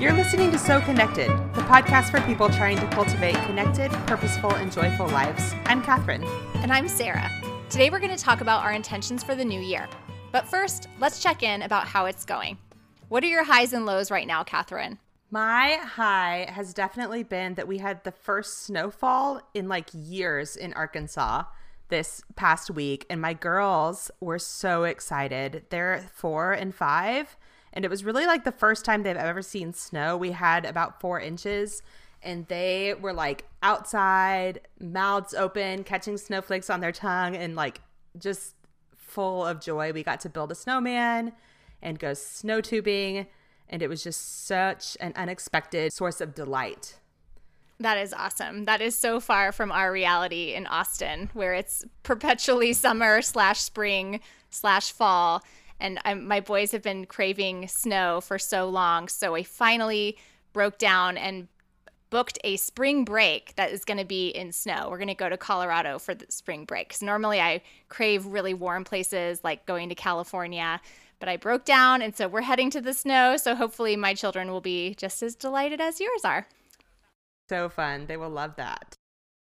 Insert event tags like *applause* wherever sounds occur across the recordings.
You're listening to Sow Connected, the podcast for people trying to cultivate connected, purposeful, and joyful lives. I'm Catherine. And I'm Sarah. Today we're going to talk about our intentions for the new year. But first, let's check in about how it's going. What are your highs and lows right now, Catherine? My high has definitely been that we had the first snowfall in like years in Arkansas this past week, and my girls were so excited. They're four and five, and it was really like the first time they've ever seen snow. We had about four inches, and they were like outside, mouths open, catching snowflakes on their tongue, and like just full of joy. We got to build a snowman and go snow tubing, and it was just such an unexpected source of delight. That is awesome. That is so far from our reality in Austin, where it's perpetually summer slash spring slash fall. And I'm, my boys have been craving snow for so long. So I finally broke down and booked a spring break that is going to be in snow. We're going to go to Colorado for the spring break. Because normally I crave really warm places like going to California. But I broke down. And so we're heading to the snow. So hopefully my children will be just as delighted as yours are. So fun. They will love that.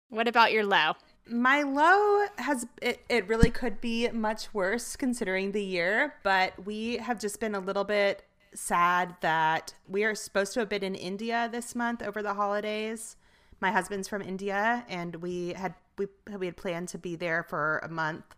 What about your low? My low has it, it really could be much worse considering the year, but we have just been a little bit sad that we are supposed to have been in India this month over the holidays. My husband's from India and we had we we had planned to be there for a month.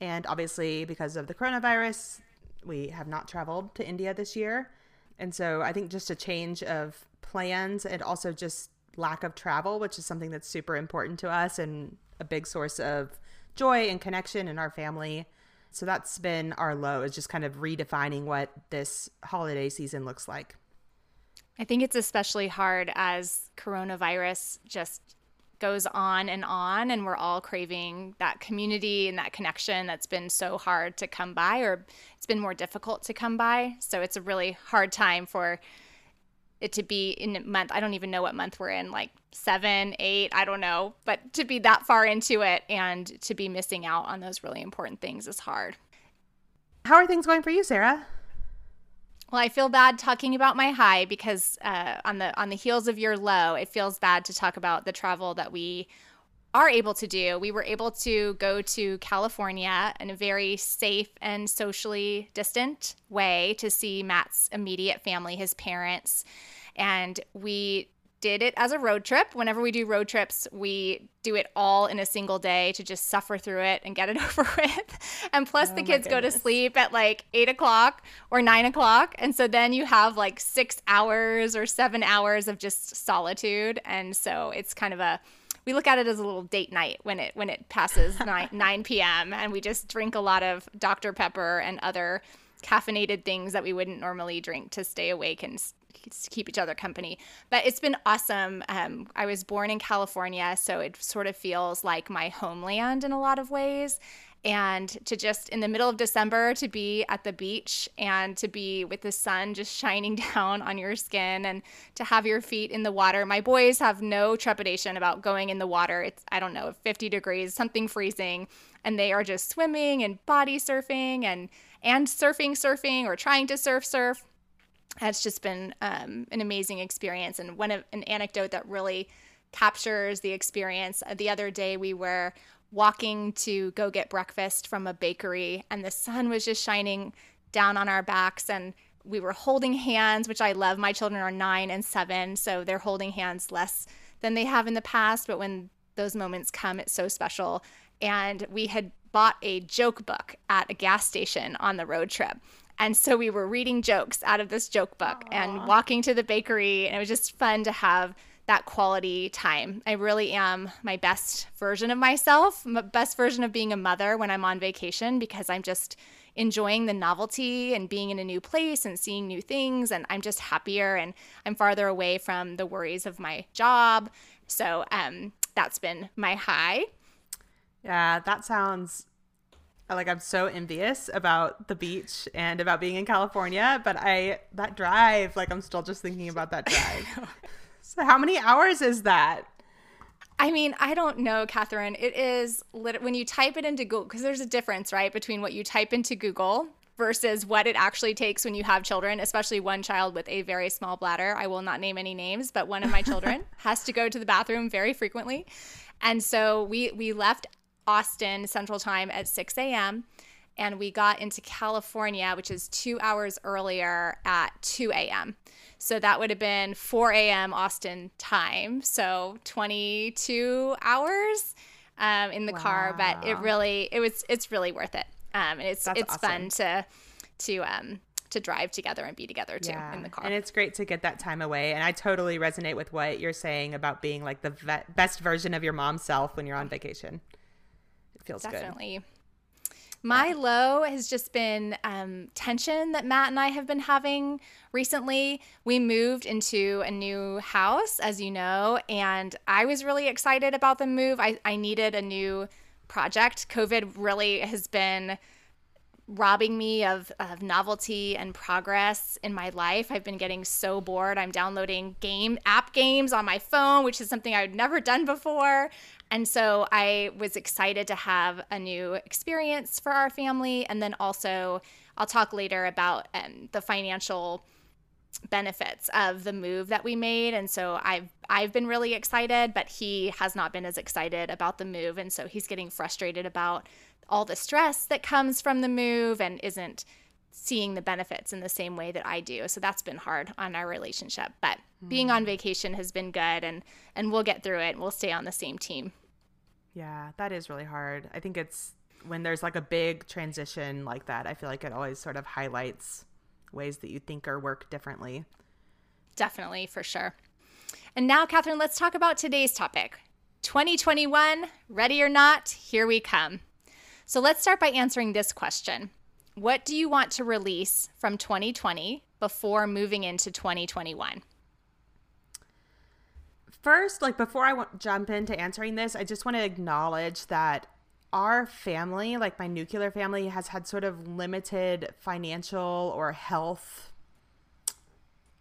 And obviously because of the coronavirus, we have not traveled to India this year. And so I think just a change of plans and also just lack of travel, which is something that's super important to us and a big source of joy and connection in our family. So that's been our low, is just kind of redefining what this holiday season looks like. I think it's especially hard as coronavirus just goes on and on, and we're all craving that community and that connection that's been so hard to come by, or it's been more difficult to come by. So it's a really hard time for it to be in a month. I don't even know what month we're in, like seven, eight, I don't know. But to be that far into it and to be missing out on those really important things is hard. How are things going for you, Sarah? Well, I feel bad talking about my high because uh, on the on the heels of your low, it feels bad to talk about the travel that we are able to do. We were able to go to California in a very safe and socially distant way to see Matt's immediate family, his parents. And we did it as a road trip. Whenever we do road trips, we do it all in a single day to just suffer through it and get it *laughs* over with. And plus, oh the kids go to sleep at like eight o'clock or nine o'clock. And so then you have like six hours or seven hours of just solitude. And so it's kind of a we look at it as a little date night when it when it passes *laughs* 9, 9 p.m. and we just drink a lot of Dr. Pepper and other caffeinated things that we wouldn't normally drink to stay awake and keep each other company. But it's been awesome. Um, I was born in California, so it sort of feels like my homeland in a lot of ways and to just in the middle of December to be at the beach and to be with the sun just *laughs* shining down on your skin and to have your feet in the water. My boys have no trepidation about going in the water. It's I don't know, 50 degrees, something freezing, and they are just swimming and body surfing and and surfing surfing or trying to surf surf. It's just been um, an amazing experience and one of an anecdote that really captures the experience. The other day we were walking to go get breakfast from a bakery, and the sun was just shining down on our backs, and we were holding hands, which I love. My children are nine and seven, so they're holding hands less than they have in the past, but when those moments come, it's so special. And we had bought a joke book at a gas station on the road trip. And so we were reading jokes out of this joke book Aww. and walking to the bakery. And it was just fun to have that quality time. I really am my best version of myself, my best version of being a mother when I'm on vacation because I'm just enjoying the novelty and being in a new place and seeing new things and I'm just happier and I'm farther away from the worries of my job. So um that's been my high. Yeah, that sounds like I'm so envious about the beach and about being in California, but I that drive, like I'm still just thinking about that drive. *laughs* How many hours is that? I mean, I don't know, Catherine. It is lit- when you type it into Google, because there's a difference, right, between what you type into Google versus what it actually takes when you have children, especially one child with a very small bladder. I will not name any names, but one of my children *laughs* has to go to the bathroom very frequently. And so we we left Austin Central Time at 6 a.m. and we got into California, which is two hours earlier at 2 a.m. So that would have been 4 a.m. Austin time. So 22 hours um, in the wow. car, but it really it was it's really worth it. Um, and it's That's it's awesome. fun to to um to drive together and be together too yeah. in the car. And it's great to get that time away. And I totally resonate with what you're saying about being like the vet- best version of your mom self when you're on vacation. It feels Definitely. good. My low has just been um, tension that Matt and I have been having recently. We moved into a new house, as you know, and I was really excited about the move. I, I needed a new project. COVID really has been robbing me of, of novelty and progress in my life. I've been getting so bored. I'm downloading game app games on my phone, which is something I'd never done before. And so I was excited to have a new experience for our family. And then also, I'll talk later about um, the financial benefits of the move that we made and so I've I've been really excited but he has not been as excited about the move and so he's getting frustrated about all the stress that comes from the move and isn't seeing the benefits in the same way that I do. So that's been hard on our relationship. But mm. being on hmm. vacation has been good and and we'll get through it. And we'll stay on the same team. Yeah, that is really hard. I think it's when there's like a big transition like that, I feel like it always sort of highlights ways that you think or work differently. Definitely, for sure. And now, Catherine, let's talk about today's topic 2021, ready or not, here we come. So let's start by answering this question What do you want to release from 2020 before moving into 2021? First, like before I w- jump into answering this, I just want to acknowledge that our family, like my nuclear family, has had sort of limited financial or health.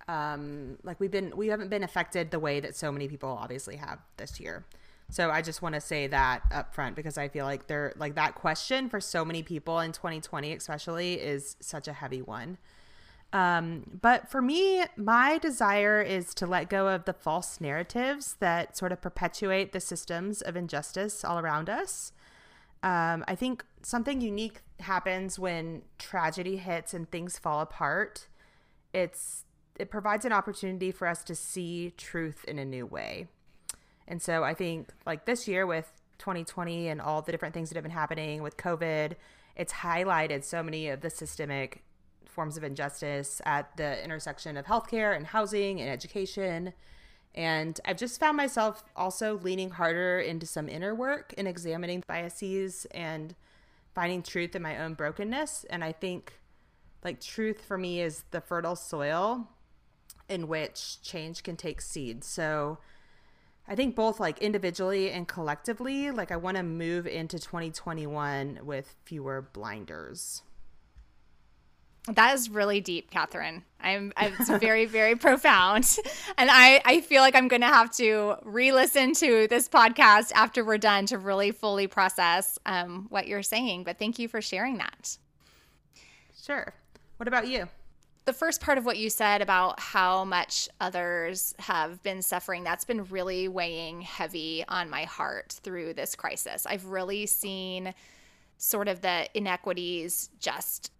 Um, like we've been, we haven't been affected the way that so many people obviously have this year. So I just want to say that up front because I feel like they're like that question for so many people in 2020, especially, is such a heavy one. Um, but for me, my desire is to let go of the false narratives that sort of perpetuate the systems of injustice all around us. Um, I think something unique happens when tragedy hits and things fall apart. It's it provides an opportunity for us to see truth in a new way. And so I think like this year with 2020 and all the different things that have been happening with COVID, it's highlighted so many of the systemic forms of injustice at the intersection of healthcare and housing and education. And I've just found myself also leaning harder into some inner work and examining biases and finding truth in my own brokenness. And I think like truth for me is the fertile soil in which change can take seed. So I think both like individually and collectively, like I want to move into 2021 with fewer blinders. That is really deep, Catherine. I'm, it's very, very profound. *laughs* And I, I feel like I'm going to have to re listen to this podcast after we're done to really fully process um, what you're saying. But thank you for sharing that. Sure. What about you? the first part of what you said about how much others have been suffering, that's been really weighing heavy on my heart through this crisis. I've really seen sort of the inequities just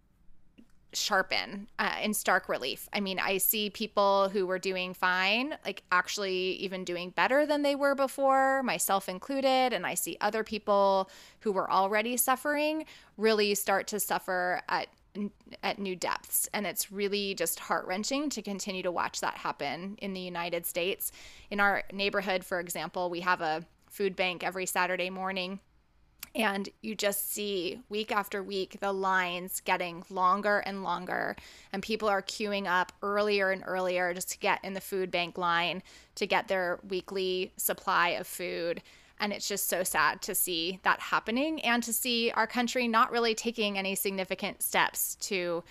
sharpen uh, in stark relief. I mean, I see people who were doing fine, like actually even doing better than they were before, myself included. And I see other people who were already suffering really start to suffer at at new depths. And it's really just heart wrenching to continue to watch that happen in the United States. In our neighborhood, for example, we have a food bank every Saturday morning. And you just see week after week the lines getting longer and longer, and people are queuing up earlier and earlier just to get in the food bank line to get their weekly supply of food. And it's just so sad to see that happening and to see our country not really taking any significant steps to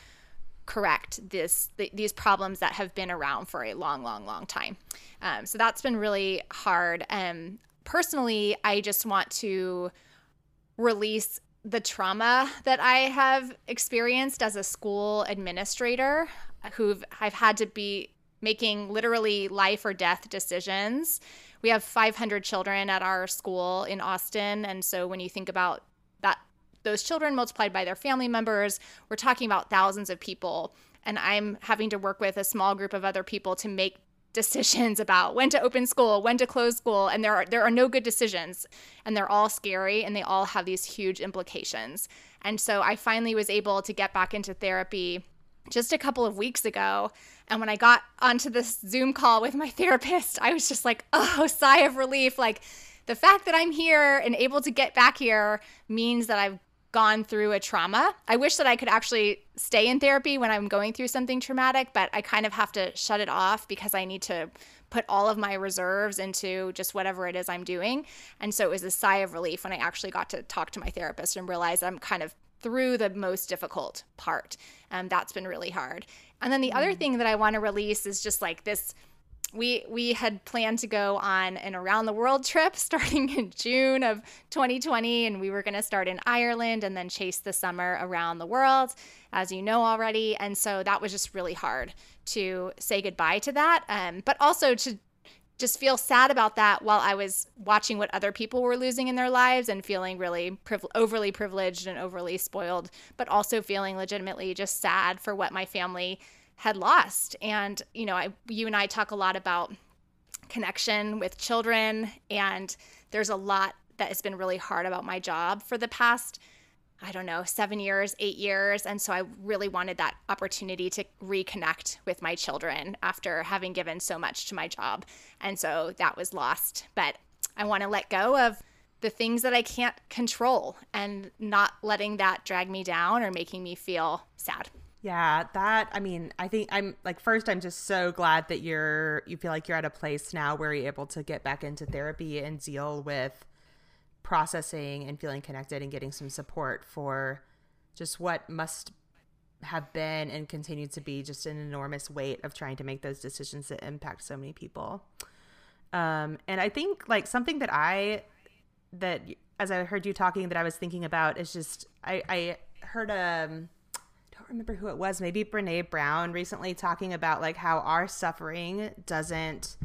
correct this th- these problems that have been around for a long, long, long time. Um, so that's been really hard. Um, personally, I just want to release the trauma that I have experienced as a school administrator who I've had to be making literally life or death decisions. We have 500 children at our school in Austin and so when you think about that those children multiplied by their family members, we're talking about thousands of people and I'm having to work with a small group of other people to make decisions about when to open school, when to close school, and there are there are no good decisions and they're all scary and they all have these huge implications. And so I finally was able to get back into therapy just a couple of weeks ago. And when I got onto this Zoom call with my *laughs* therapist, I was just like, oh, *laughs* sigh of relief. Like the fact that I'm here and able to get back here means that I've gone through a trauma. I wish that I could actually stay in therapy when I'm going through something traumatic, but I kind of have to shut it off because I need to put all of my reserves into just whatever it is I'm doing. And so it was a sigh of relief when I actually got to talk to my therapist and realize I'm kind of through the most difficult part. And um, that's been really hard. And then the mm. other thing that I want to release is just like this we we had planned to go on an around the world *laughs* trip starting in June of 2020 and we were going to start in Ireland and then chase the summer around the world as you know already. And so that was just really hard to say goodbye to that um, but also to just feel sad about that while I was watching what other people were losing in their lives and feeling really priv- overly privileged and overly spoiled but also feeling legitimately just sad for what my family had lost. And, you know, I, you and I talk a lot about connection with children, and there's a lot that has been really hard about my job for the past, I don't know, seven years, eight years. And so I really wanted that opportunity to reconnect with my children after having given so much to my job. And so that was lost. But I want to let go of the things that I can't control and not letting that drag me down or making me feel sad. Yeah, that I mean, I think I'm like first I'm just so glad that you're you feel like you're at a place now where you're able to get back into therapy and deal with processing and feeling connected and getting some support for just what must have been and continue to be just an enormous weight of trying to make those decisions that impact so many people. Um, and I think like something that I that as I heard you talking that I was thinking about is just I I heard um remember who it was, maybe Brene Brown recently talking about like how our suffering doesn't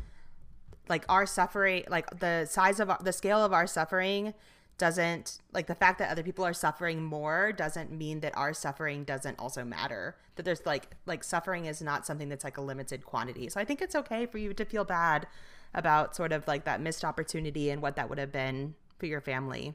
like our suffering like the size of our, the scale of our suffering doesn't like the fact that other people are suffering more doesn't mean that our suffering doesn't also matter. That there's like like suffering is not something that's like a limited quantity. So i think it's okay for you to feel bad about sort of like that missed opportunity and what that would have been for your family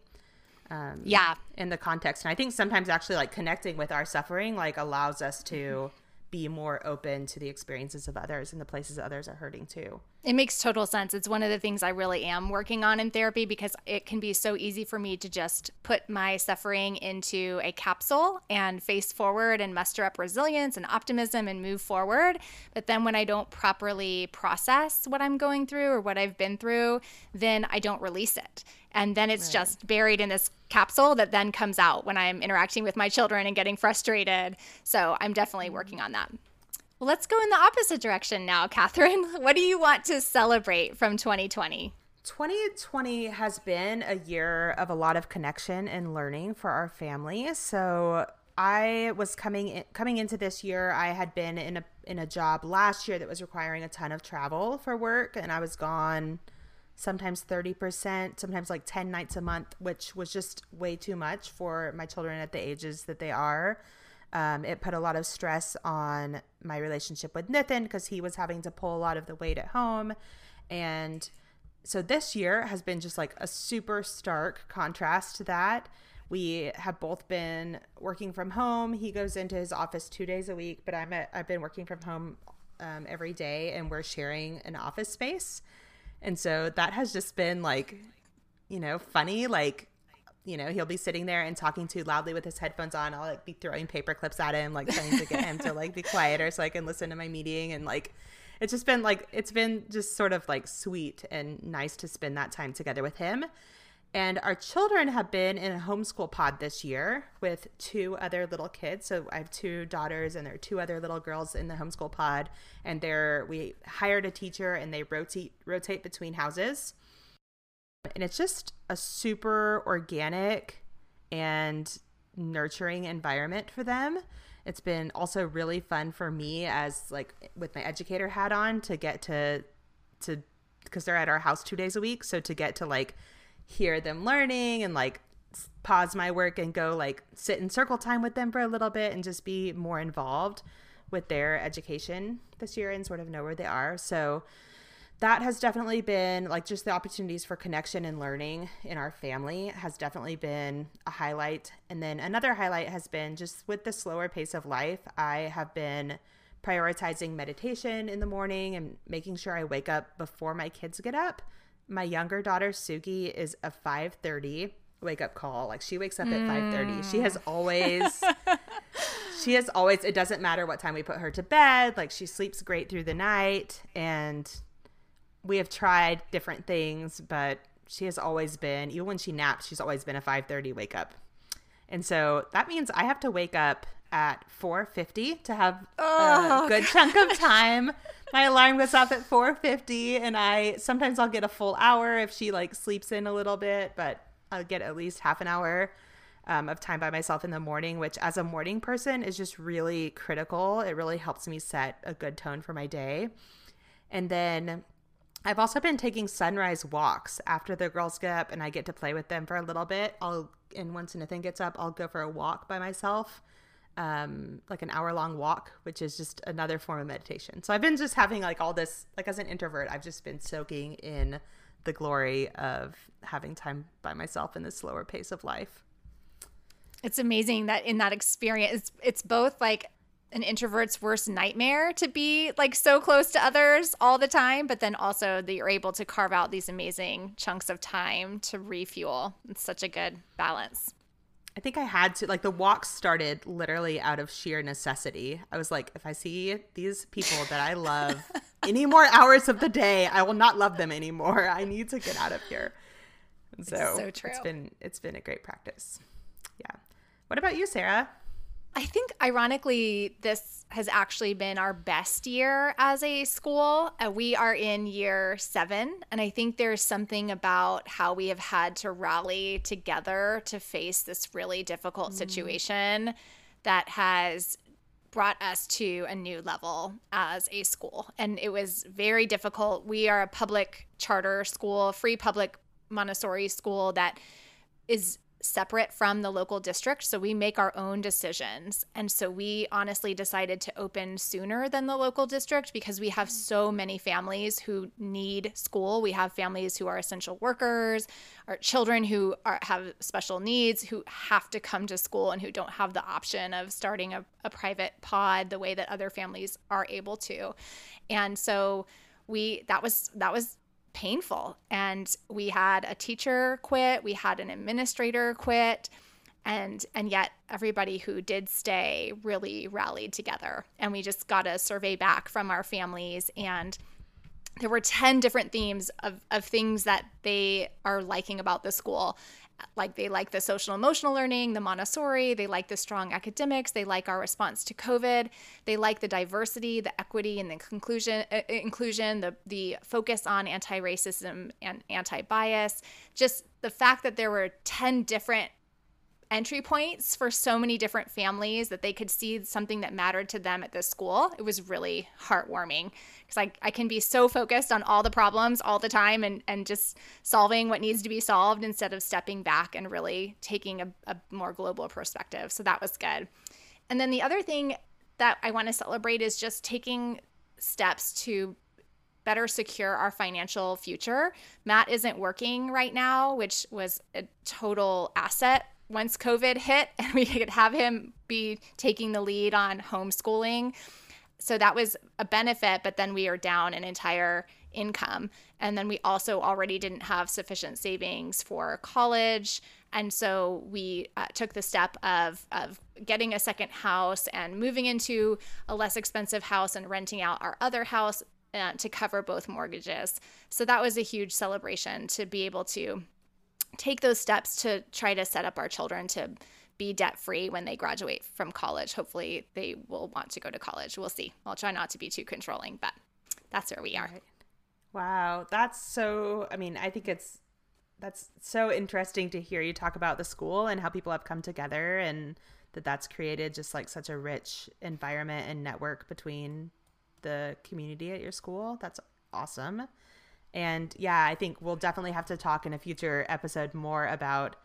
um, yeah. in the context. And i think sometimes actually like connecting with our suffering like allows us to be more open to the experiences of others and the places others are hurting too it makes total sense. It's one of the things I really am working on in therapy because it can be so easy for me to just put my suffering into a capsule and face forward and muster up resilience and optimism and move forward. But then when I don't properly process what I'm going through or what I've been through, then I don't release it. And then it's right. just buried in this capsule that then comes out when I'm interacting with my children and getting frustrated. So I'm definitely mm-hmm. working on that. Well, let's go in the opposite direction now, *laughs* Catherine. What do you want to celebrate from 2020? 2020 has been a year of a lot of connection and learning for our family. So I was coming in, coming into this year. I had been in a in a job last year that was requiring a ton of travel for work, and I was gone sometimes 30%, sometimes like 10 nights a month, which was just way too much for my children at the ages that they are. Um, it put a lot of stress on my relationship with Nathan because he was having to pull a lot of the weight at home. And so this year has been just like a super stark contrast to that. We have both been working from home. He goes into his office two days a week, but I'm at, I've been working from home um, every day, and we're sharing an office space. And so that has just been like, you know, funny. Like you know, he'll be sitting there and talking too loudly with his headphones on. I'll like be throwing paper clips at him, like trying to get him to like be *laughs* quieter so I can listen to my meeting. And like, it's just been like, it's been just sort of like sweet and nice to spend that time together with him. And our children have been in a homeschool pod this year with two other little kids. So I have two daughters and there are two other little girls in the homeschool pod. And they're, we hired a teacher and they rotate, rotate between houses and it's just a super organic and nurturing environment for them. It's been also really fun for me as like with my educator hat on to get to to because they're at our house 2 days a week, so to get to like hear them learning and like pause my work and go like sit in circle time with them for a little bit and just be more involved with their education this year and sort of know where they are. So that has definitely been like just the opportunities for connection and learning in our family has definitely been a highlight. And then another highlight has been just with the slower pace of life, I have been prioritizing meditation in the morning and making sure I wake up before my kids get up. My younger daughter Suki is a 5:30 wake up call. Like she wakes up at 5:30. She has hmm. always *laughs* she has always it doesn't matter what time we put her to bed. Like she sleeps great through the night and we have tried different things, but she has always been, even when she naps, she's always been a 5:30 wake up. And so that means I have to wake up at 4:50 to have oh, a good gosh. chunk of time. My alarm goes off at 4:50 and I sometimes I'll get a full hour if she like sleeps in a little bit, but I'll get at least half an hour um, of time by myself in the morning, which as a morning person is just really critical. It really helps me set a good tone for my day. And then I've also been taking sunrise walks after the girls get up and I get to play with them for a little bit. I'll and once Nathan gets up, I'll go for a walk by myself, um, like an hour long walk, which is just another form of meditation. So I've been just having like all this, like as an introvert, I've just been soaking in the glory of having time by myself in this slower pace of life. It's amazing that in that experience, it's, it's both like an introvert's worst nightmare to be like so close to others all the time, but then also that you're able to carve out these amazing chunks of time to refuel. It's such a good balance. I think I had to like the walk started literally out of sheer necessity. I was like, if I see these people that I love *laughs* any more hours of the day, I will not love them anymore. I need to get out of here. so, so true. it's been it's been a great practice. Yeah. What about you, Sarah? I think, ironically, this has actually been our best year as a school. Uh, we are in year seven, and I think there's something about how we have had to rally together to face this really difficult mm. situation that has brought us to a new level as a school. And it was very difficult. We are a public charter school, free public Montessori school that is separate from the local district. So we make our own decisions. And so we honestly decided to open sooner than the local district because we have so many families who need school. We have families who are essential workers, or children who are, have special needs, who have to come to school and who don't have the option of starting a, a private pod the way that other families are able to. And so we that was that was painful. And we had a teacher quit, we had an administrator quit, and and yet everybody who did stay really rallied together. And we just got a survey back from our families and there were 10 different themes of, of things that they are liking about the school like they like the social emotional learning, the Montessori, they like the strong academics, they like our response to COVID, they like the diversity, the equity, and the conclusion uh, inclusion, the the focus on anti-racism and anti-bias. Just the fact that there were 10 different entry points for so many different families that they could see something that mattered to them at this school. It was really heartwarming because I, I can be so focused on all the problems all the time and, and just solving what needs to be solved instead of stepping back and really taking a, a more global perspective. So that was good. And then the other thing that I want to celebrate is just taking steps to better secure our financial future. Matt isn't working right now, which was a total asset once COVID hit and *laughs* we could have him be taking the lead on homeschooling. So that was a benefit, but then we are down an entire income. And then we also already didn't have sufficient savings for college. And so we uh, took the step of, of getting a second house and moving into a less expensive house and renting out our other house uh, to cover both mortgages. So that was a huge celebration to be able to take those steps to try to set up our children to be debt free when they graduate from college. Hopefully, they will want to go to college. We'll see. I'll try not to be too controlling, but that's where we are. Wow, that's so. I mean, I think it's that's so interesting to hear you talk about the school and how people have come together and that that's created just like such a rich environment and network between the community at your school. That's awesome. And yeah, I think we'll definitely have to talk in a future episode more about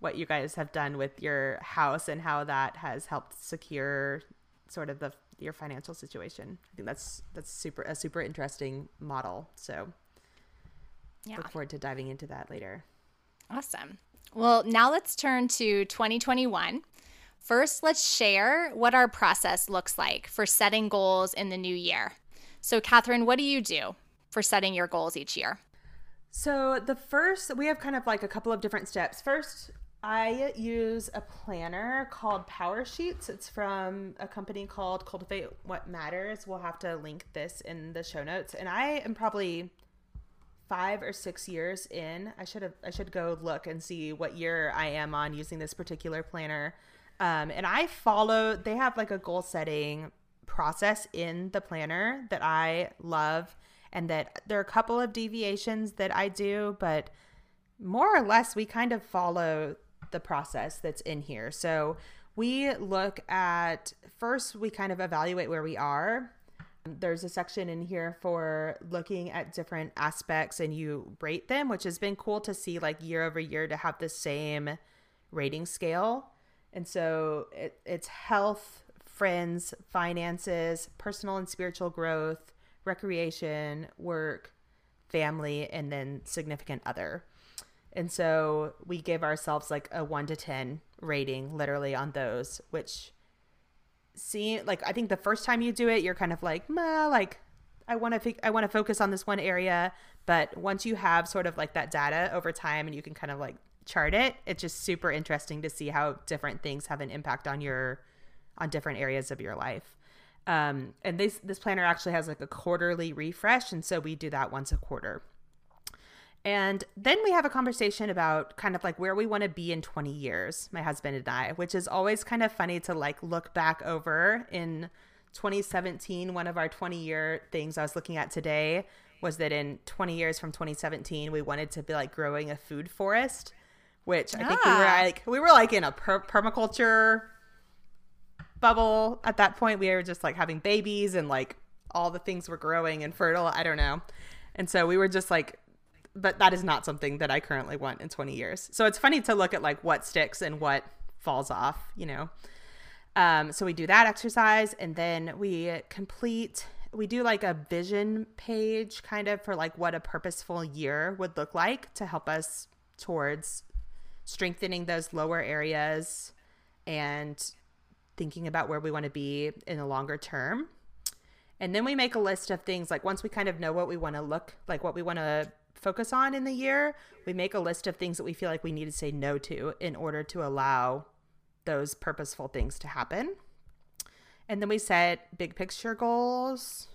what you guys have done with your house and how that has helped secure sort of the your financial situation. I think that's that's super a super interesting model. So yeah. look forward to diving into that later. Awesome. Well, now let's turn to 2021. First, let's share what our process looks like for setting goals in the new year. So, Catherine, what do you do for setting your goals each year? So, the first, we have kind of like a couple of different steps. First, I use a planner called Power Sheets. It's from a company called Cultivate What Matters. We'll have to link this in the show notes. And I am probably five or six years in. I should have I should go look and see what year I am on using this particular planner. Um, and I follow. They have like a goal setting process in the planner that I love, and that there are a couple of deviations that I do, but more or less we kind of follow the process that's in here. So we look at first, we kind of evaluate where we are. There's a section in here for looking at different aspects and you rate them, which has been cool to see like year over year to have the same rating scale. And so it, it's health, friends, finances, personal and spiritual growth, recreation, work, family, and then significant other. And so we give ourselves like a 1 to 10 rating literally on those, which see like I think the first time you do it you're kind of like, "Meh, like I want to I want to focus on this one area." But once you have sort of like that data over time and you can kind of like chart it, it's just super interesting to see how different things have an impact on your on different areas of your life. Um, and this this planner actually has like a quarterly refresh, and so we do that once a quarter. And then we have a conversation about kind of like where we want to be in 20 years, my husband and I, which is always kind of funny to like look back over in 2017. One of our 20 year things I was looking at today was that in 20 years from 2017, we wanted to be like growing a food forest, which I think we were ah. like, we were like in a per- permaculture bubble at that point. We were just like having babies and like all the things were growing and fertile. I don't know. And so we were just like but that is not something that I currently want in 20 years. So it's funny to look at like what sticks and what falls off, you know. Um, so we do that exercise and then we complete we do like a vision page kind of for like what a purposeful year would look like to help us towards strengthening those lower areas and thinking about where we want to be in the longer term. And then we make a list of things like once we kind of know what we want to look like, what we want to focus on in the year, we make a list of things that we feel like we need to say no to in order to allow those purposeful things to happen. And then we set big picture goals,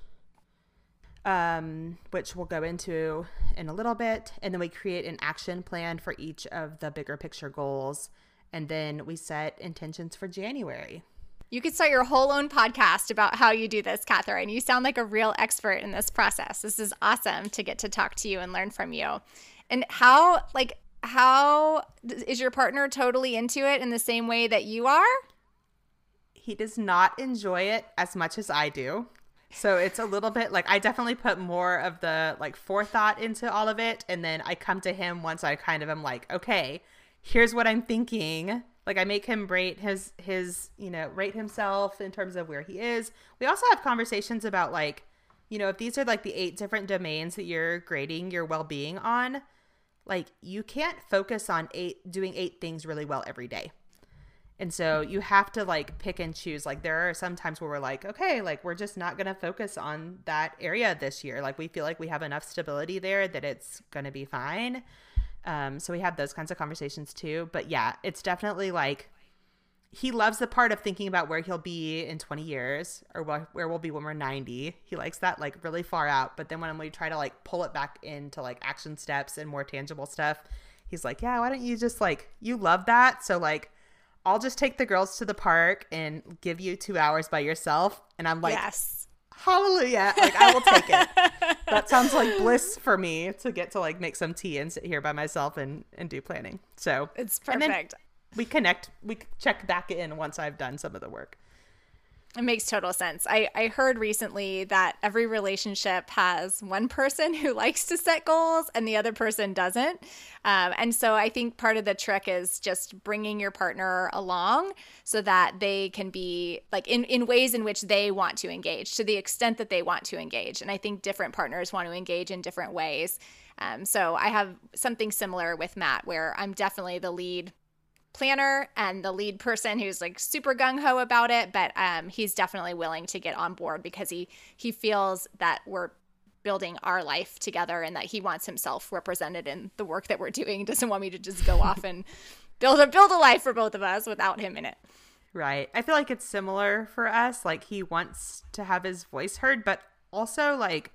um, which we'll go into in a little bit. And then we create an action plan for each of the bigger picture goals. And then we set intentions for January. You could start your whole own podcast about how you do this, Catherine. You sound like a real expert in this process. This is awesome to get to talk to you and learn from you. And how, like, how is your partner totally into it in the same way that you are? He does not enjoy it as much as I do. So it's a little bit like I definitely put more of the like forethought into all of it. And then I come to him once I kind of am like, okay, here's what I'm thinking like I make him rate his his, you know, rate himself in terms of where he is. We also have conversations about like, you know, if these are like the eight different domains that you're grading your well-being on, like you can't focus on eight doing eight things really well every day. And so you have to like pick and choose. Like there are some times where we're like, okay, like we're just not going to focus on that area this year. Like we feel like we have enough stability there that it's going to be fine. Um, so we have those kinds of conversations too. But yeah, it's definitely like he loves the part of thinking about where he'll be in 20 years or where, where we'll be when we're 90. He likes that like really far out. But then when we try to like pull it back into like action steps and more tangible stuff, he's like, yeah, why don't you just like, you love that. So like, I'll just take the girls to the park and give you two hours by yourself. And I'm like, yes. Hallelujah. Like I will take it. *laughs* that sounds like bliss for me to get to like make some tea and sit here by myself and and do planning. So it's perfect. we connect. We check back in once I've done some of the work. It makes total sense. I, I heard recently that every relationship has one person who *laughs* likes to set goals and the other person doesn't. Um, and so I think part of the trick is just bringing your partner along so that they can be like in, in ways in which they want to engage to the extent that they want to engage. And I think different partners want to engage in different ways. Um, so I have something similar with Matt where I'm definitely the lead planner and the lead person who's like super gung ho about it, but um, he's definitely willing to get on board because he he feels that we're building our life together and that he wants himself represented in the work that we're doing. He doesn't want me to just go off and build a build a life for both of us without him in it. Right. I feel like it's similar for us. Like he wants to have his voice heard, but also like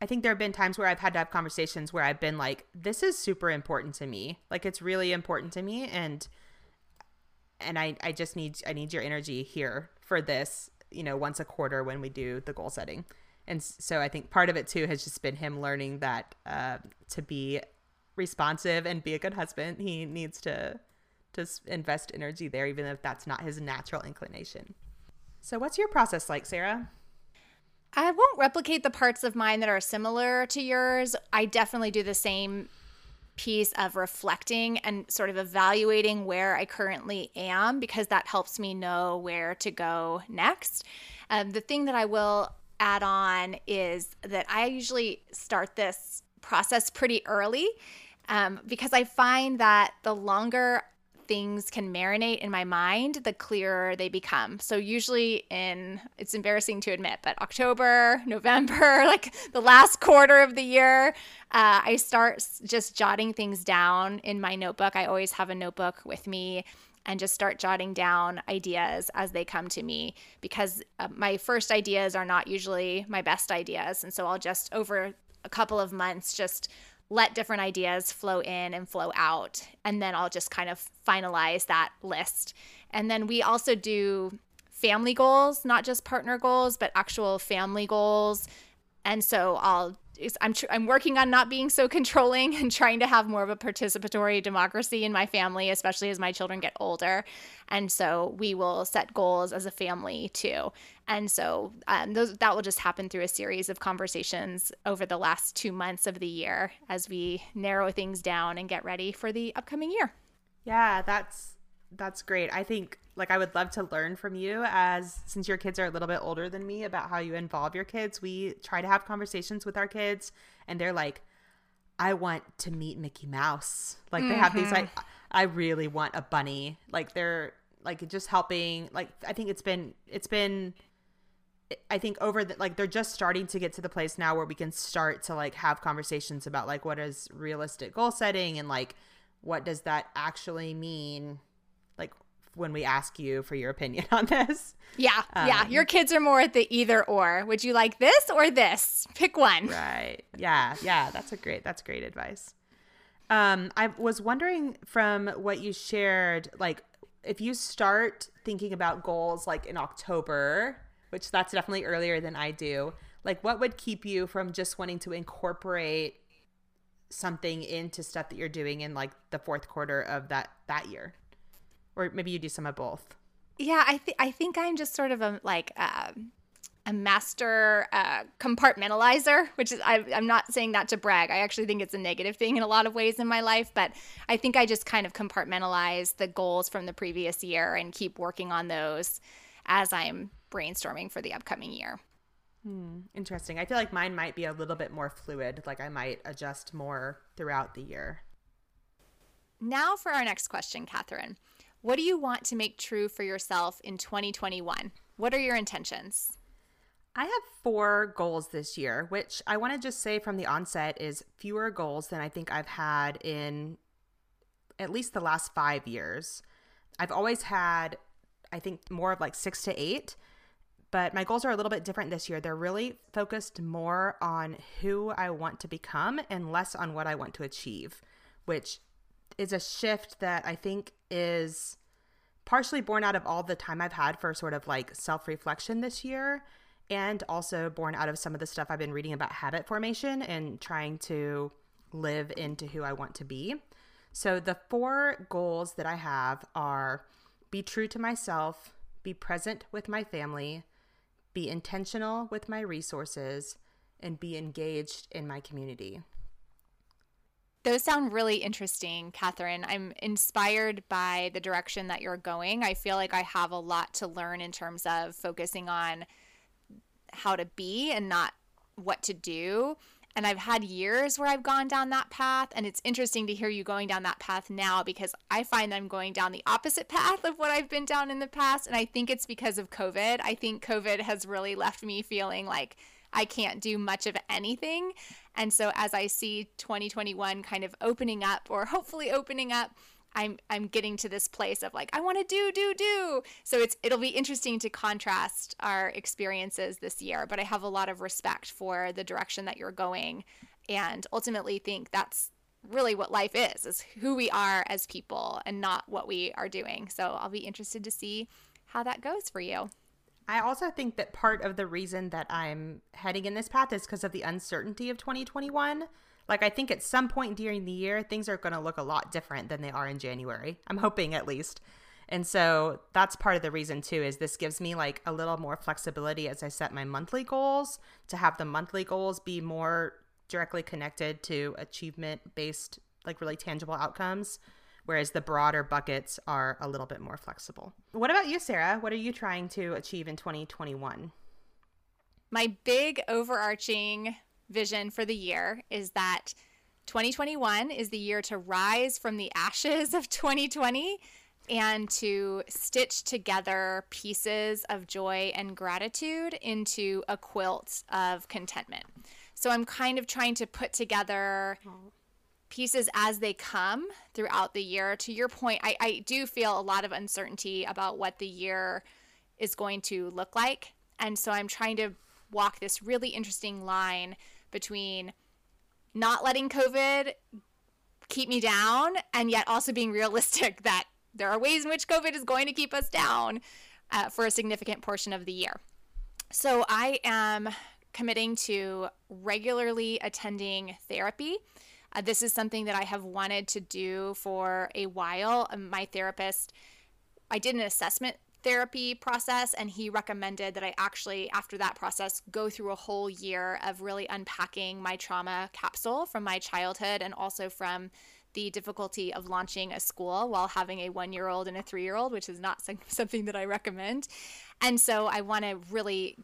I think there have been times where I've had to have conversations where I've been like, this is super important to me. Like it's really important to me and and I, I just need I need your energy here for this, you know, once a quarter when we do the goal setting. And so I think part of it too has just been him learning that uh, to be responsive and be a good husband, he needs to to invest energy there, even if that's not his natural inclination. So, what's your process like, Sarah? I won't replicate the parts of mine that are similar to yours. I definitely do the same piece of reflecting and sort of evaluating where I currently am because that helps me know where to go next. Um, the thing that I will add on is that I usually start this process pretty early um, because I find that the longer things can marinate in my mind, the clearer they become. So usually in it's embarrassing to admit, but October, *laughs* November, *laughs* like the last quarter of the year, uh, I start just jotting things down in my notebook. I always have a notebook with me and just start jotting down ideas as they come to me because uh, my first ideas are not usually my best ideas. And so I'll just over a couple of months just let different ideas flow in and flow out. And then I'll just kind of finalize that list. And then we also do family goals, not just partner goals, but actual family goals. And so I'll I'm tr- I'm working on not being so *laughs* controlling and trying to have more of a participatory democracy in my family, especially as my children get older. And so we will set goals as a family too. And so um, those, that will just happen through a series of conversations over the last two months of the year as we narrow things down and get ready for the upcoming year. Yeah, that's that's great. I think like I would love to learn from you as since your kids are a little bit older than me about how you involve your kids. We try to have conversations with our kids and they're like I want to meet Mickey Mouse. Like they mm-hmm. have these like mm-hmm. I really want a bunny. Like they're like just helping like I think it's been it's been I think over the like they're just starting to get to the place now where we can start to like have conversations about like what is realistic goal setting and like what does that actually mean like when we ask you for your opinion *laughs* on this. Yeah. Um, yeah. Your kids are more at the either or. Would you like this or this? Pick one. Right. Yeah. Yeah. That's a great, that's great advice. Um, I was wondering from what you shared, like if you start thinking about goals like in October, which that's definitely earlier than I do, like what would keep you from just wanting to incorporate something into stuff that you're doing in like the fourth quarter of that that year? Or maybe you do some of both. Yeah, I think I think I'm just sort of a like uh, a master uh, compartmentalizer, which is I, I'm not saying that to brag. I actually think it's a negative thing in a lot of ways in my life, but I think I just kind of compartmentalize the goals from the previous year and keep working on those as I'm brainstorming for the upcoming year. Hmm, interesting. I feel like mine might be a little bit more fluid. Like I might adjust more throughout the year. Now for our next question, Catherine. What do you want to make true for yourself in 2021? What are your intentions? I have four goals this year, which I want to just say from the onset is fewer goals than I think I've had in at least the last five years. I've always had, I think, more of like six to eight, but my goals are a little bit different this year. They're really focused more on who I want to become and less on what I want to achieve, which is a shift that I think is partially born out of all the time I've had for sort of like self reflection this year and also born out of some of the stuff I've been reading about habit formation and trying to live into who I want to be. So, the four goals that I have are be true to myself, be present with my family, be intentional with my resources, and be engaged in my community. Those sound really interesting, Catherine. I'm inspired by the direction that you're going. I feel like I have a lot to learn in terms of focusing on how to be and not what to do. And I've had years where I've gone down that path. And it's interesting to hear you going down that path now because I find I'm going down the opposite *laughs* path of what I've been down in the past. And I think it's because of COVID. I think COVID has really left me feeling like I can't do much of anything. And so as I see 2021 kind of opening up or hopefully opening up, I'm I'm getting to this place of like I want to do do do. So it's it'll be interesting to contrast our experiences this year, but I have a lot of respect for the direction that you're going and ultimately think that's really what life is is who we are as people and not what we are doing. So I'll be interested to see how that goes for you. I also think that part of the reason that I'm heading in this path is because of the uncertainty of 2021. Like, I think at some point during the year, things are going to look a lot different than they are in January. I'm hoping at least. And so that's part of the reason too is this gives me like a little more flexibility as I set my monthly goals to have the monthly goals be more directly connected to achievement based like really tangible outcomes whereas the broader buckets are a little bit more flexible. What about you, Sarah? What are you trying to achieve in 2021? My big overarching vision for the year is that 2021 is the year to rise from the ashes of 2020 and to stitch together pieces of joy and gratitude into a quilt of contentment. So I'm kind of trying to put together pieces as they come throughout the year. To your point, I, I do feel a lot of uncertainty about what the year is going to look like. And so I'm trying to walk this really interesting line between not letting COVID keep me down and yet also being realistic *laughs* that there are ways in which COVID is going to keep us down uh, for a significant portion of the year. So I am committing to regularly attending therapy. Uh, this is something that I have wanted to do for a while. Um, my therapist, I did an assessment therapy process, and he recommended that I actually, after that process, go through a whole year of really unpacking my trauma capsule from my childhood and also from the difficulty of launching a school while having a one year old and a three year old, which is not *laughs* something that I recommend. And so I want to really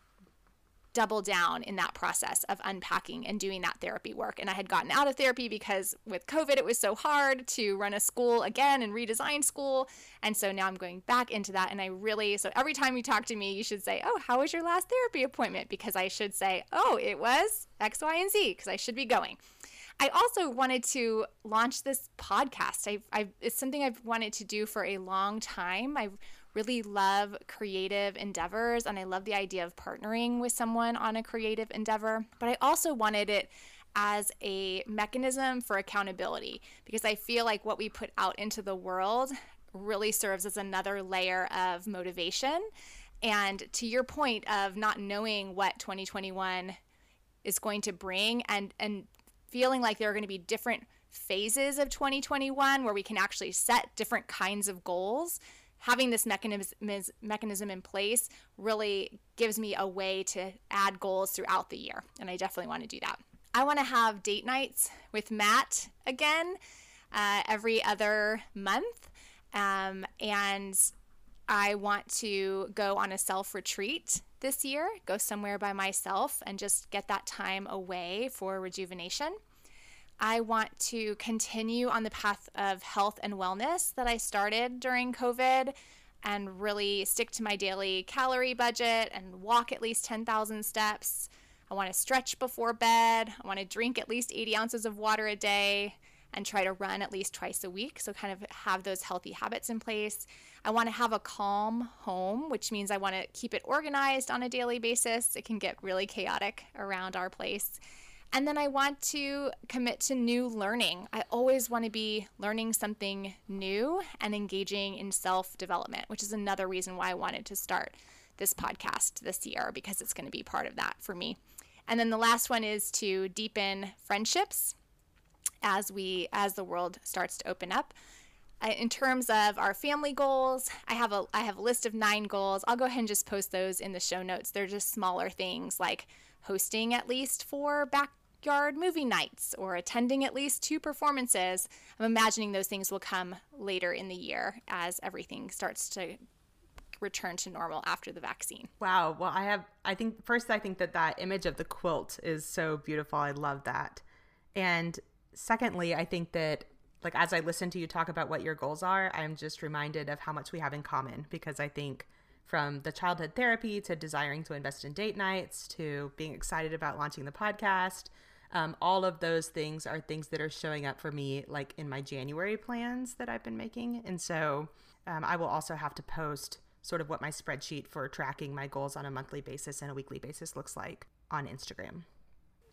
double down in that process of unpacking and doing that therapy work. And I had gotten out of therapy because with COVID, it was so hard to run a school again and redesign school. And so now I'm going back into that. And I really, so every time you talk to me, you should say, Oh, how was your last therapy appointment? Because I should say, Oh, it was X, Y, and Z, because I should be going. I also wanted to launch this podcast. I, I, it's something I've wanted to do for a long time. I've really love creative endeavors and I love the idea of partnering with someone on a creative endeavor. But I also wanted it as a mechanism for accountability because I feel like what we put out into the world really serves as another layer of motivation. And to your point of not knowing what 2021 is going to bring and and feeling like there are going to be different phases of 2021 where we can actually set different kinds of goals having this mechanism mechanism in place really gives me a way to add goals throughout the year and i definitely want to do that. I want to have date nights with matt again uh, every other month um, and i want to go on a self retreat this year go somewhere by myself and just get that time away for rejuvenation I want to continue on the path of health and wellness that I started during COVID and really stick to my daily calorie budget and walk at least 10,000 steps. I want to stretch before bed. I want to drink at least 80 ounces of water a day and try to run at least twice a week. So, kind of have those healthy habits in place. I want to have a calm home, which means I want to keep it organized on a daily basis. It can get really chaotic around our place. And then I want to commit to new learning. I always want to be learning something new and engaging in self development, which is another reason why I wanted to start this podcast this year because it's going to be part of that for me. And then the last one is to deepen friendships as we as the world starts to open up. In terms of our family goals, I have a I have a list of 9 goals. I'll go ahead and just post those in the show notes. They're just smaller things like hosting at least four backyard movie nights or attending at least two performances. I'm imagining those things will come later in the year as everything starts to return to normal after the vaccine. Wow. Well, I have, I think, first, I think that that image of the quilt is so beautiful. I love that. And secondly, I think that, like, as I listen to you talk about what your goals are, I'm just reminded of how much we have in common because I think from the childhood therapy to desiring to invest in date nights to being excited about launching the podcast. Um, all of those things are things that are showing up for me like in my January plans that I've been making. And so um, I will also have to post sort of what my spreadsheet for tracking my goals on a monthly basis and a weekly basis looks like on Instagram.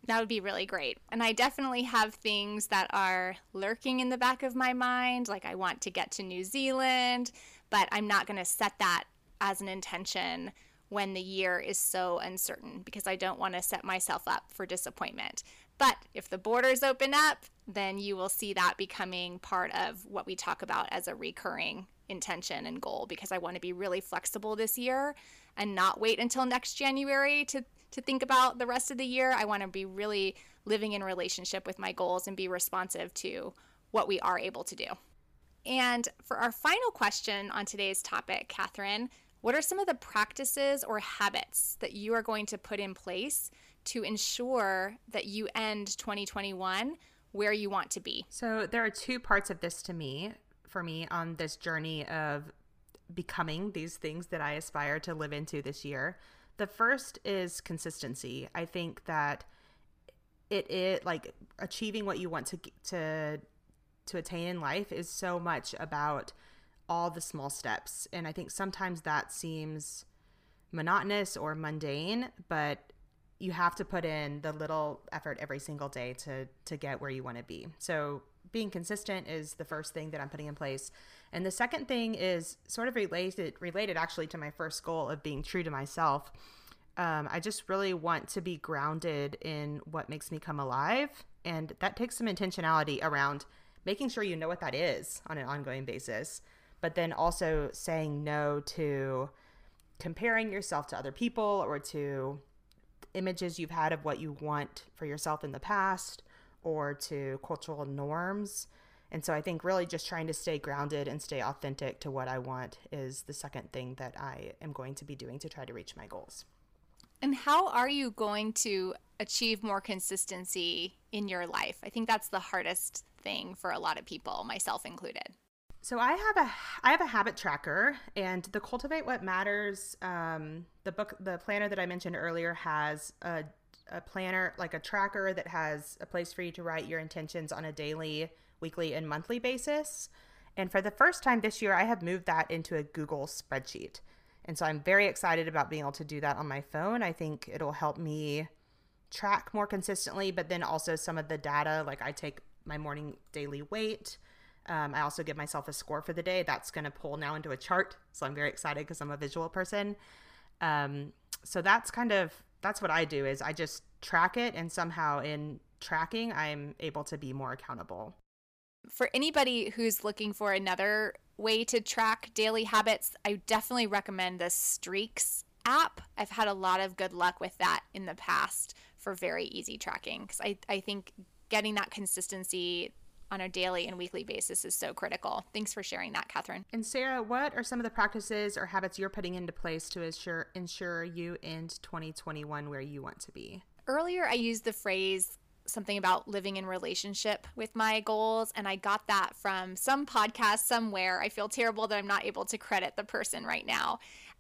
That would be really great. And I definitely have things that are lurking in the back of my mind. Like I want to get to New Zealand, but I'm not going to set that as an intention when the year is so uncertain because I don't want to set myself up for disappointment. But if the borders open up, then you will see that becoming part of what we talk about as a recurring intention and goal because I want to be really flexible this year and not wait until next January to to think about the rest of the year. I want to be really living in relationship with my goals and be responsive to what we are able to do. And for our final question on today's topic, Catherine, what are some of the practices or habits that you are going to put in place to ensure that you end 2021 where you want to be? So, there are two parts of this to me for me on this journey of becoming these things that I aspire to live into this year. The first is consistency. I think that it it like achieving what you want to to to attain in life is so much about all the small steps. And I think sometimes that seems monotonous or mundane, but you have to put in the little effort every single day to to get where you want to be. So being consistent is the first thing that I'm putting in place. And the second thing is sort of related related actually to my first goal of being true to myself. Um, I just really want to be grounded in what makes me come alive, and that takes some intentionality around making sure you know what that is on an ongoing basis, but then also saying no to comparing yourself to other people or to images you've had of what you want for yourself in the past or to cultural norms. And so I think really just trying to stay grounded and stay authentic to what I want is the second thing that I am going to be doing to try to reach my goals. And how are you going to achieve more consistency in your life? I think that's the hardest thing for a lot of people, myself included. So I have a I have a habit tracker, and the Cultivate What Matters, um, the book, the planner that I mentioned earlier has a a planner, like a tracker that has a place for you to write your intentions on a daily, weekly, and monthly basis. And for the first time this year, I have moved that into a Google spreadsheet. And so I'm very excited about being able to do that on my phone. I think it'll help me track more consistently, but then also some of the data, like I take my morning daily weight. Um, I also give myself a score for the day. That's going to pull now into a chart. So I'm very excited because I'm a visual person. Um, so that's kind of that's what I do is I just track it and somehow in tracking I'm able to be more accountable. For anybody who's looking for another way to track daily habits, I definitely recommend the Streaks app. I've had a lot of good luck with that in the past for very easy tracking because I, I think getting that consistency on a daily and weekly basis is so critical. Thanks for sharing that, Catherine. And Sarah, what are some of the practices or habits you're putting into place to ensure ensure you end 2021 where you want to be? Earlier, I used the phrase something about living in relationship with my goals and I got that from some podcast somewhere. I feel terrible that I'm not able to credit the person right now.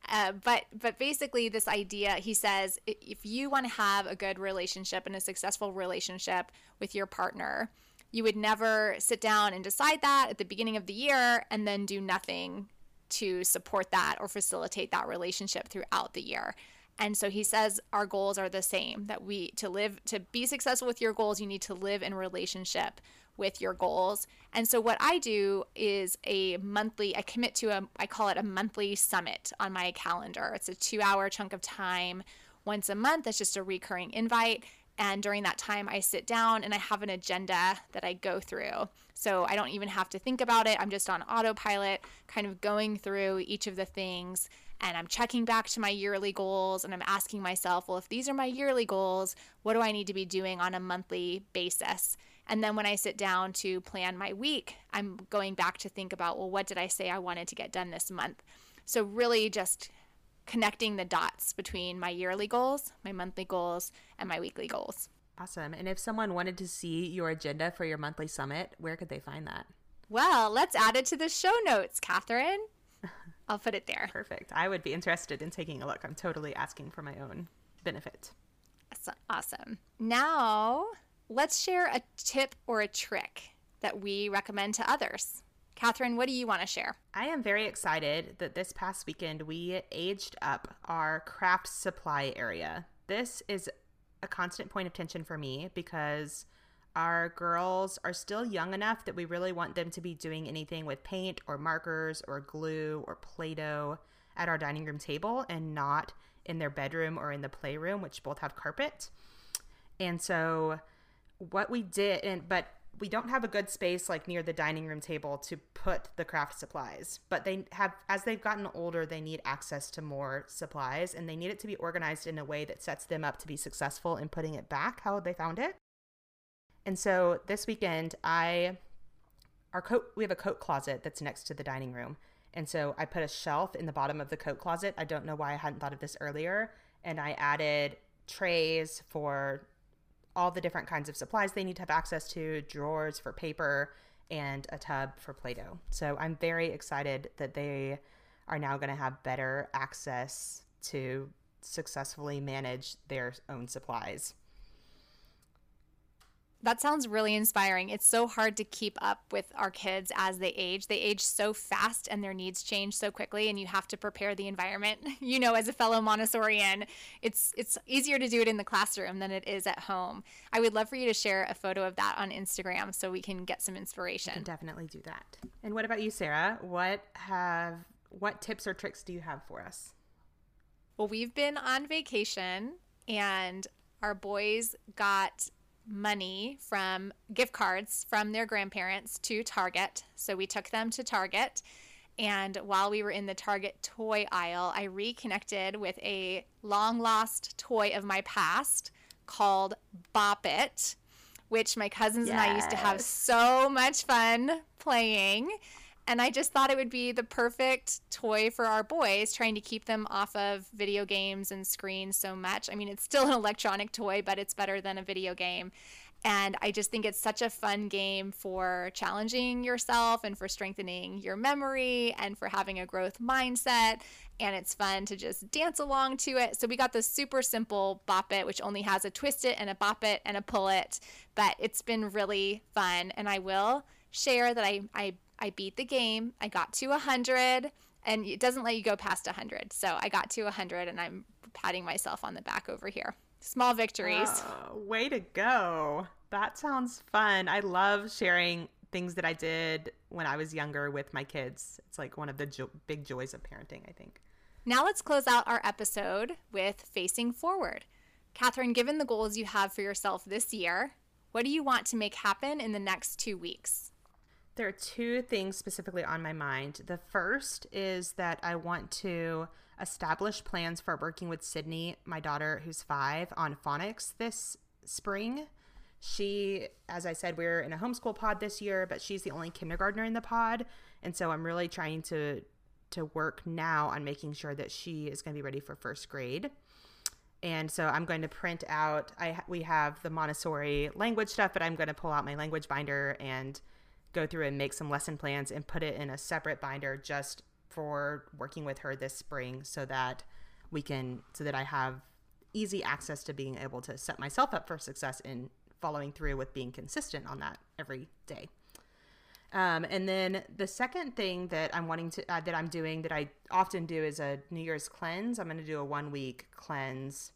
Uh, but but basically this idea he says if you want to have a good relationship and a successful relationship with your partner you would never sit down and decide that at the beginning of the year and then do nothing to support that or facilitate that relationship throughout the year. And so he says our goals are the same that we to live to be successful with your goals you need to live in relationship with your goals. And so what I do is a monthly I commit to a I call it a monthly summit on my calendar. It's a 2-hour chunk of time once a month. It's just a recurring invite and during that time, I sit down and I have an agenda that I go through. So I don't even have to think about it. I'm just on autopilot, kind of going through each of the things. And I'm checking back to my yearly goals and I'm asking myself, well, if these are my yearly goals, what do I need to be doing on a monthly basis? And then when I sit down to plan my week, I'm going back to think about, well, what did I say I wanted to get done this month? So, really just connecting the dots between my yearly goals, my monthly goals, and my weekly goals. Awesome. And if someone wanted to see your agenda for your monthly summit, where could they find that? Well, let's add it to the show notes, Catherine. *laughs* I'll put it there. Perfect. I would be interested in taking a look. I'm totally asking for my own benefit. Awesome. Now, let's share a tip or a trick that we recommend to others. Catherine, what do you want to share? I am very excited that this past weekend we aged up our craft supply area. This is a constant point of tension for me because our girls are still young enough that we really want them to be doing anything with paint or markers or glue or Play Doh at our dining room table and not in their bedroom or in the playroom, which both have carpet. And so, what we did, and but we don't have a good space like near the dining room table to put the craft supplies but they have as they've gotten older they need access to more supplies and they need it to be organized in a way that sets them up to be successful in putting it back how they found it. And so this weekend i our coat we have a coat closet that's next to the dining room. And so i put a shelf in the bottom of the coat closet. I don't know why i hadn't thought of this earlier. And i added trays for all the different kinds of supplies they need to have access to, drawers for paper, and a tub for Play Doh. So I'm very excited that they are now going to have better access to successfully manage their own supplies. That sounds really inspiring. It's so hard to keep up with our kids as they age. They age so fast and their needs change so quickly and you have to prepare the environment. *laughs* You know, as a fellow Montessorian, it's it's easier to do it in the classroom than it is at home. I would love for you to share a photo of that on Instagram so we can get some inspiration. definitely do that. And what about you, Sarah? What have what tips or tricks do you have for us? Well, we've been on vacation and our boys got money from gift cards from their grandparents to Target. So we took them to Target. And while we were in the Target toy aisle, I reconnected with a long lost toy of my past called Bop It, which my cousins yes. and I used to have so much fun playing. And I just thought it would be the perfect toy for our boys, trying to keep them off of video games and screens so much. I mean, it's still an electronic toy, but it's better than a video game. And I just think it's such a fun game for challenging yourself and for strengthening your memory and for having a growth mindset. And it's fun to just dance along to it. So we got this super simple Bop It, which only has a twist it and a bop it and a pull it. But it's been really fun. And I will share that I, I I beat the game. I got to 100 and it doesn't let you go past 100. So I got to 100 and I'm patting myself on the back over here. Small victories. Oh, way to go. That sounds fun. I love sharing things that I did when I was younger with my kids. It's like one of the jo- big joys of parenting, I think. Now let's close out our episode with facing forward. Catherine, given the goals you have for yourself this year, what do you want to make happen in the next two weeks? There are two things specifically on my mind. The first is that I want to establish plans for working with Sydney, my daughter who's five, on phonics this spring. She, as I said, we're in a homeschool pod this year, but she's the only kindergartner in the pod. And so I'm really trying to to work now on making sure that she is going to be ready for first grade. And so I'm going to print out I we have the Montessori language stuff, but I'm going to pull out my language binder and go through and make some lesson plans and put it in a separate binder just for working with her this spring so that we can so that I have easy access to being able to set myself up for success in following through with being consistent on that every day. Um, and then the second thing that I'm wanting to uh, that I'm doing that I often do is a New Year's cleanse. I'm going to do a one week cleanse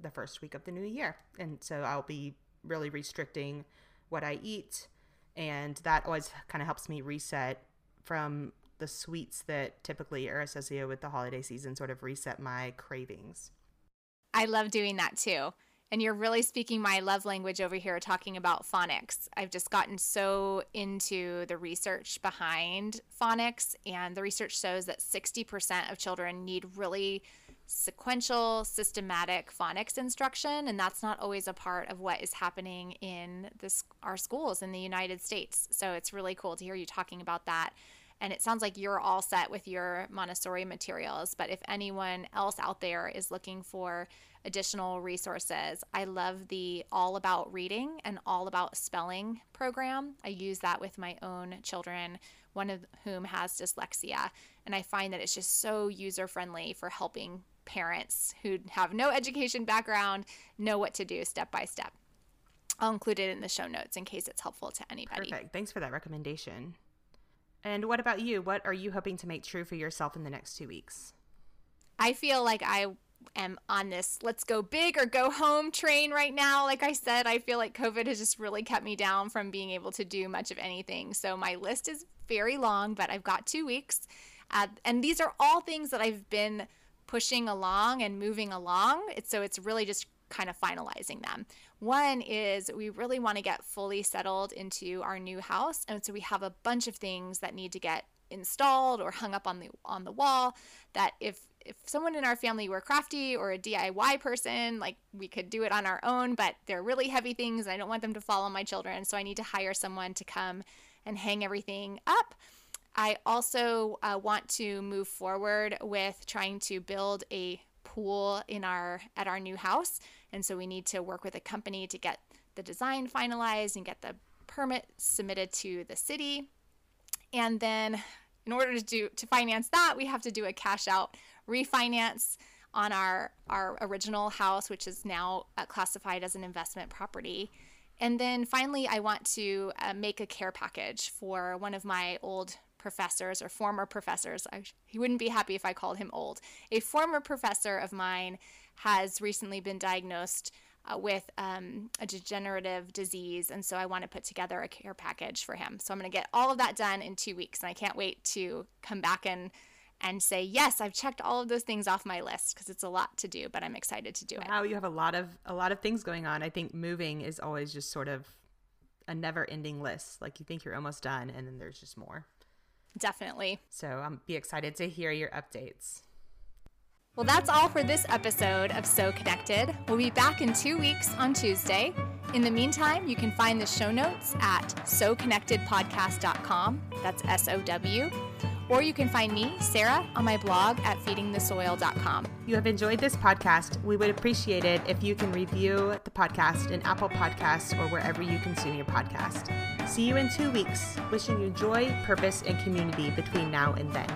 the first week of the new year, and so I'll be really restricting what I eat And that always kind of helps me reset from the sweets that typically are associated with the holiday season, sort of reset my cravings. I love doing that too. And you're really speaking my love language over here, talking about phonics. I've just gotten so into the research behind phonics, and the research shows that 60% of children need really sequential, systematic phonics instruction, and that's not always a part of what is happening in this, our schools in the United States. So it's really cool to hear you talking about that. And it sounds like you're all set with your Montessori materials. But if anyone else out there is looking for additional resources, I love the All About Reading and All About Spelling program. I use that with my own children, one of whom has dyslexia. And I find that it's just so user friendly for helping parents who have no education background know what to do step by step. I'll include it in the show notes in case it's helpful to anybody. Perfect. Thanks for that recommendation. And what about you? What are you hoping to make true for yourself in the next two weeks? I feel like I am on this let's go big or go home train right now. Like I said, I feel like COVID has just really kept me down from being able to do much of anything. So my list is very long, but I've got two weeks. Uh, and these are all things that I've been pushing along and moving along. It's, so it's really just kind of finalizing them. One is we really want to get fully settled into our new house, and so we have a bunch of things that need to get installed or hung up on the on the wall that if if someone in our family were crafty or a DIY person, like we could do it on our own, but they're really heavy things. I don't want them to fall on my children, so I need to hire someone to come and hang everything up. I also uh, want to move forward with trying to build a pool in our at our new house. And so we need to work with a company to get the design finalized and get the permit submitted to the city. And then in order to do to finance that we have to do a cash out refinance on our our original house which is now uh, classified as an investment property. And then finally i want to uh, make a care package for one of my old professors or former professors. I, he wouldn't be happy if I called him old. A former professor of mine has recently been diagnosed uh, with um, a degenerative disease, and so I want to put together a care package for him. So I'm going to get all of that done in two weeks, and I can't wait to come back and and say yes, I've checked all of those things off my list because it's a lot to do, but I'm excited to do wow, it. Wow, you have a lot of a lot of things going on. I think moving is always just sort of a never-ending list. Like you think you're almost done, and then there's just more. Definitely. So I'm um, be excited to hear your updates. Well, that's all for this episode of Sow Connected. We'll be back in two weeks on Tuesday. In the meantime, you can find the show notes at sowconnectedpodcast.com. That's S O W. Or you can find me, Sarah, on my blog at feedingthesoil.com. You have enjoyed this podcast. We would appreciate it if you can review the podcast in Apple Podcasts or wherever you consume your podcast. See you in two weeks. Wishing you joy, purpose, and community between now and then.